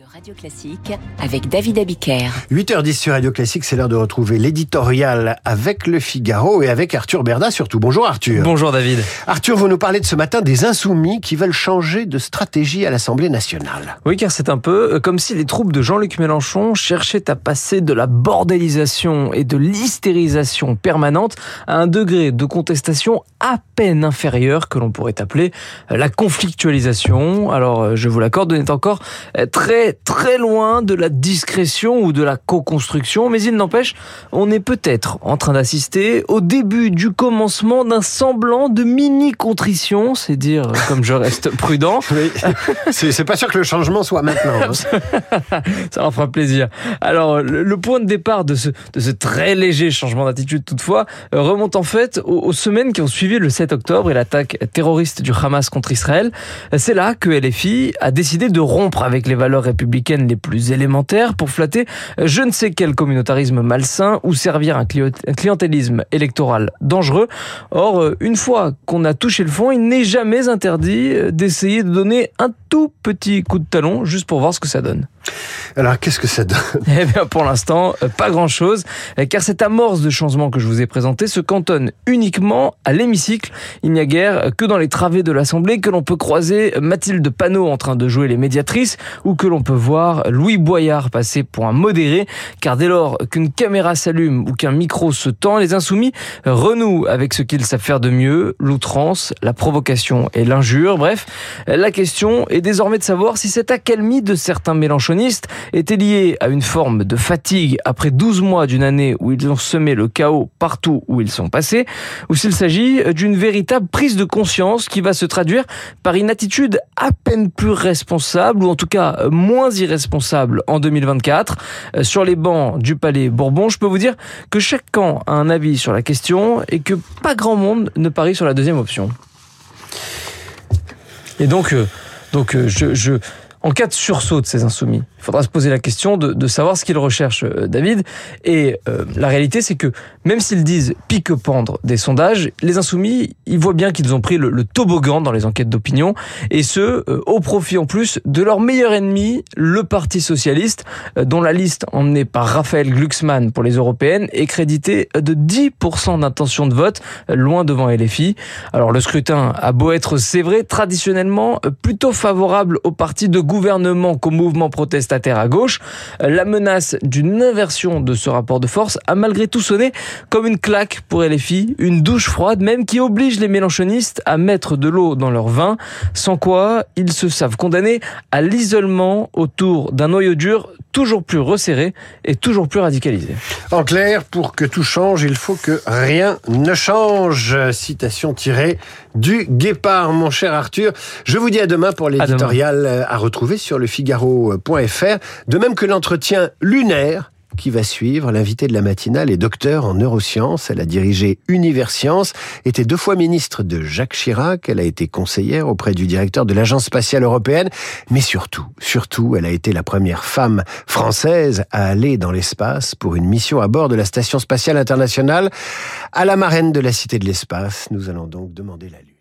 de Radio Classique avec David Abiker. 8h10 sur Radio Classique, c'est l'heure de retrouver l'éditorial avec le Figaro et avec Arthur Berda surtout. Bonjour Arthur. Bonjour David. Arthur, vous nous parlez de ce matin des insoumis qui veulent changer de stratégie à l'Assemblée nationale. Oui, car c'est un peu euh, comme si les troupes de Jean-Luc Mélenchon cherchaient à passer de la bordélisation et de l'hystérisation permanente à un degré de contestation à peine inférieur que l'on pourrait appeler euh, la conflictualisation. Alors, euh, je vous l'accorde, on est encore très très loin de la discrétion ou de la co-construction, mais il n'empêche, on est peut-être en train d'assister au début du commencement d'un semblant de mini-contrition, c'est dire euh, comme je reste prudent. Oui, c'est pas sûr que le changement soit maintenant. Hein. Ça leur fera plaisir. Alors, le, point de départ de ce, de ce très léger changement d'attitude, toutefois, euh, remonte en fait aux, aux, semaines qui ont suivi le 7 octobre et l'attaque terroriste du Hamas contre Israël. C'est là que LFI a décidé de rompre avec les valeurs les plus élémentaires pour flatter je ne sais quel communautarisme malsain ou servir un clientélisme électoral dangereux. Or, euh, une fois qu'on a touché le fond, il n'est jamais interdit euh, d'essayer de donner un tout petit coup de talon juste pour voir ce que ça donne. Alors, qu'est-ce que ça donne Eh bien, pour l'instant, euh, pas grand-chose, car cette amorce de changement que je vous ai présenté se cantonne uniquement à l'hémicycle. Il n'y a guère que dans les travées de l'Assemblée que l'on peut croiser Mathilde Panot en train de jouer les médiatrices, ou que l'on peut voir Louis Boyard passer pour un modéré, car dès lors qu'une caméra s'allume ou qu'un micro se tend, les insoumis renouent avec ce qu'ils savent faire de mieux, l'outrance, la provocation et l'injure. Bref, la question est désormais de savoir si cette accalmie de certains mélanchonistes était liée à une forme de fatigue après 12 mois d'une année où ils ont semé le chaos partout où ils sont passés, ou s'il s'agit d'une véritable prise de conscience qui va se traduire par une attitude à peine plus responsable, ou en tout cas moins irresponsable en 2024. Sur les bancs du Palais Bourbon, je peux vous dire que chaque camp a un avis sur la question et que pas grand monde ne parie sur la deuxième option. Et donc, euh, donc euh, je, en cas de sursaut de ces insoumis, il faudra se poser la question de, de savoir ce qu'ils recherchent, euh, David. Et euh, la réalité, c'est que même s'ils disent pique-pendre des sondages, les insoumis, ils voient bien qu'ils ont pris le, le, toboggan dans les enquêtes d'opinion, et ce, euh, au profit en plus de leur meilleur ennemi, le Parti socialiste, euh, dont la liste emmenée par Raphaël Glucksmann pour les européennes est créditée de 10% d'intention de vote, loin devant LFI. Alors le scrutin a beau être, c'est vrai, traditionnellement plutôt favorable au parti de gouvernement qu'au mouvement protestataire à gauche, la menace d'une inversion de ce rapport de force a malgré tout sonné comme une claque pour LFI, une douche froide même qui oblige les mélanchonistes à mettre de l'eau dans leur vin, sans quoi ils se savent condamnés à l'isolement autour d'un noyau dur toujours plus resserré et toujours plus radicalisé. En clair, pour que tout change, il faut que rien ne change. Citation tirée du Guépard, mon cher Arthur. Je vous dis à demain pour l'éditorial à, à retrouver sur le Figaro.fr, de même que l'entretien lunaire qui va suivre. L'invité de la matinale est docteur en neurosciences. Elle a dirigé Universcience, était deux fois ministre de Jacques Chirac. Elle a été conseillère auprès du directeur de l'Agence spatiale européenne. Mais surtout, surtout, elle a été la première femme française à aller dans l'espace pour une mission à bord de la Station spatiale internationale à la marraine de la Cité de l'espace. Nous allons donc demander la Lune.